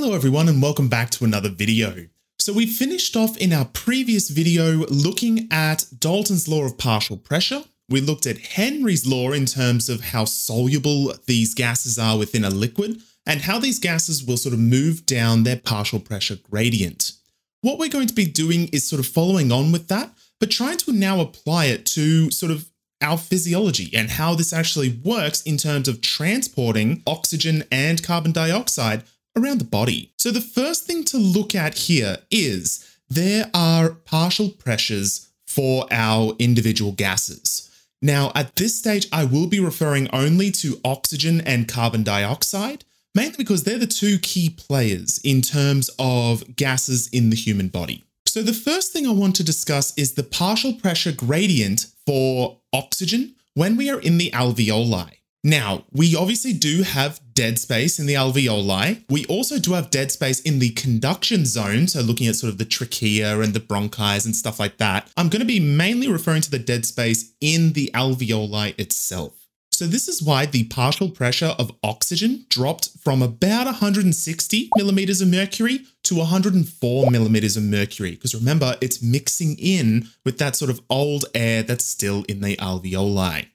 Hello everyone and welcome back to another video. So we finished off in our previous video looking at Dalton's law of partial pressure. We looked at Henry's law in terms of how soluble these gases are within a liquid and how these gases will sort of move down their partial pressure gradient. What we're going to be doing is sort of following on with that, but trying to now apply it to sort of our physiology and how this actually works in terms of transporting oxygen and carbon dioxide around the body. So the first thing to look at here is there are partial pressures for our individual gases. Now, at this stage, I will be referring only to oxygen and carbon dioxide, mainly because they're the two key players in terms of gases in the human body. So the first thing I want to discuss is the partial pressure gradient for oxygen when we are in the alveoli. Now, we obviously do have dead space in the alveoli. We also do have dead space in the conduction zone. So looking at sort of the trachea and the bronchi and stuff like that. I'm going to be mainly referring to the dead space in the alveoli itself. So this is why the partial pressure of oxygen dropped from about 160 millimeters of mercury to 104 millimeters of mercury. Because remember, it's mixing in with that sort of old air that's still in the alveoli.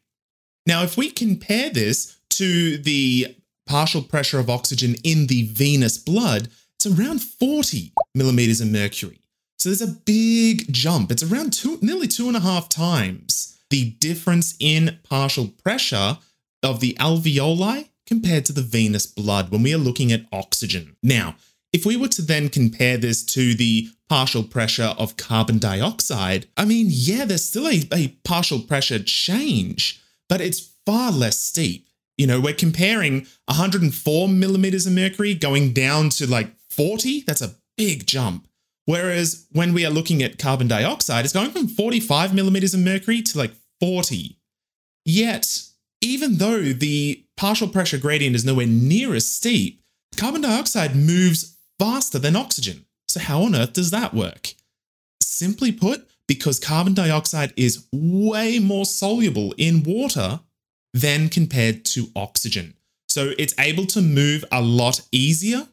Now, if we compare this to the partial pressure of oxygen in the venous blood, it's around 40 millimeters of mercury. So there's a big jump. It's around two, nearly two and a half times the difference in partial pressure of the alveoli compared to the venous blood when we are looking at oxygen. Now, if we were to then compare this to the partial pressure of carbon dioxide, I mean, yeah, there's still a, a partial pressure change, but it's far less steep. You know, we're comparing 104 millimeters of mercury going down to like 40. That's a big jump. Whereas when we are looking at carbon dioxide, it's going from 45 millimeters of mercury to like 40. Yet, even though the partial pressure gradient is nowhere near as steep, carbon dioxide moves faster than oxygen. So, how on earth does that work? Simply put, because carbon dioxide is way more soluble in water than compared to oxygen. So it's able to move a lot easier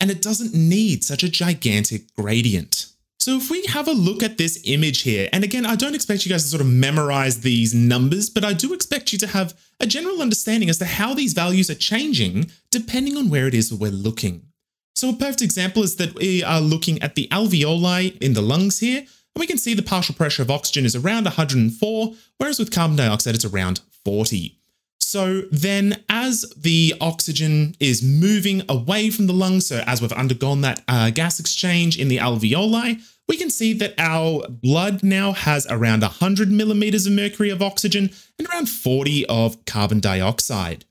and it doesn't need such a gigantic gradient. So if we have a look at this image here, and again, I don't expect you guys to sort of memorize these numbers, but I do expect you to have a general understanding as to how these values are changing depending on where it is that we're looking. So a perfect example is that we are looking at the alveoli in the lungs here, and we can see the partial pressure of oxygen is around 104, whereas with carbon dioxide it's around 40. So then, as the oxygen is moving away from the lungs, so as we've undergone that uh, gas exchange in the alveoli, we can see that our blood now has around 100 millimeters of mercury of oxygen and around 40 of carbon dioxide.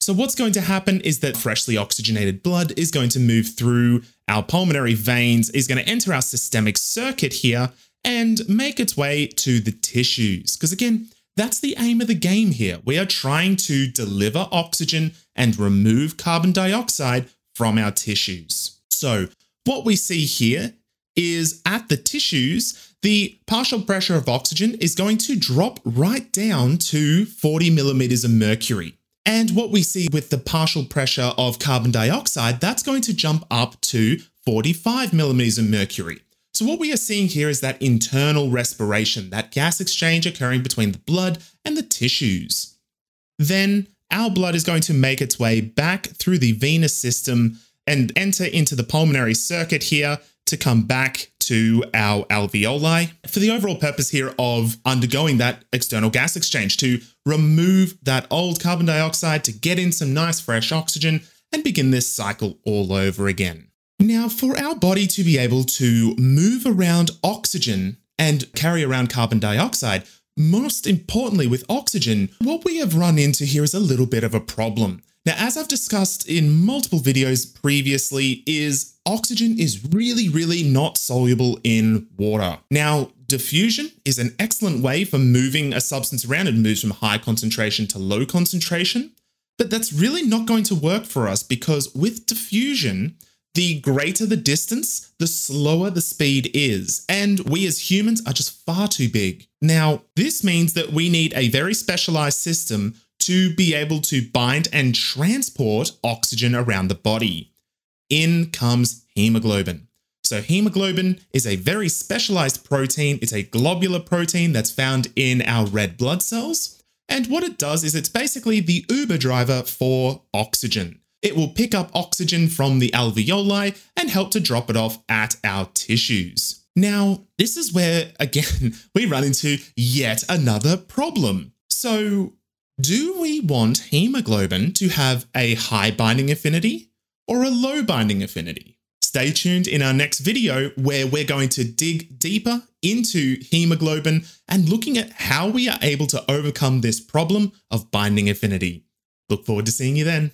So, what's going to happen is that freshly oxygenated blood is going to move through our pulmonary veins, is going to enter our systemic circuit here and make its way to the tissues. Because again, that's the aim of the game here. We are trying to deliver oxygen and remove carbon dioxide from our tissues. So, what we see here is at the tissues, the partial pressure of oxygen is going to drop right down to 40 millimeters of mercury. And what we see with the partial pressure of carbon dioxide, that's going to jump up to 45 millimeters of mercury. So, what we are seeing here is that internal respiration, that gas exchange occurring between the blood and the tissues. Then, our blood is going to make its way back through the venous system and enter into the pulmonary circuit here to come back to our alveoli for the overall purpose here of undergoing that external gas exchange to remove that old carbon dioxide to get in some nice fresh oxygen and begin this cycle all over again. Now, for our body to be able to move around oxygen and carry around carbon dioxide, most importantly with oxygen, what we have run into here is a little bit of a problem. Now, as I've discussed in multiple videos previously, is oxygen is really, really not soluble in water. Now, diffusion is an excellent way for moving a substance around. It moves from high concentration to low concentration, but that's really not going to work for us because with diffusion, the greater the distance, the slower the speed is. And we as humans are just far too big. Now, this means that we need a very specialized system to be able to bind and transport oxygen around the body. in comes hemoglobin. So, hemoglobin is a very specialized protein. It's a globular protein that's found in our red blood cells. And what it does is it's basically the Uber driver for oxygen. It will pick up oxygen from the alveoli and help to drop it off at our tissues. Now, this is where, again, we run into yet another problem. So, do we want hemoglobin to have a high binding affinity or a low binding affinity? Stay tuned in our next video where we're going to dig deeper into hemoglobin and looking at how we are able to overcome this problem of binding affinity. Look forward to seeing you then.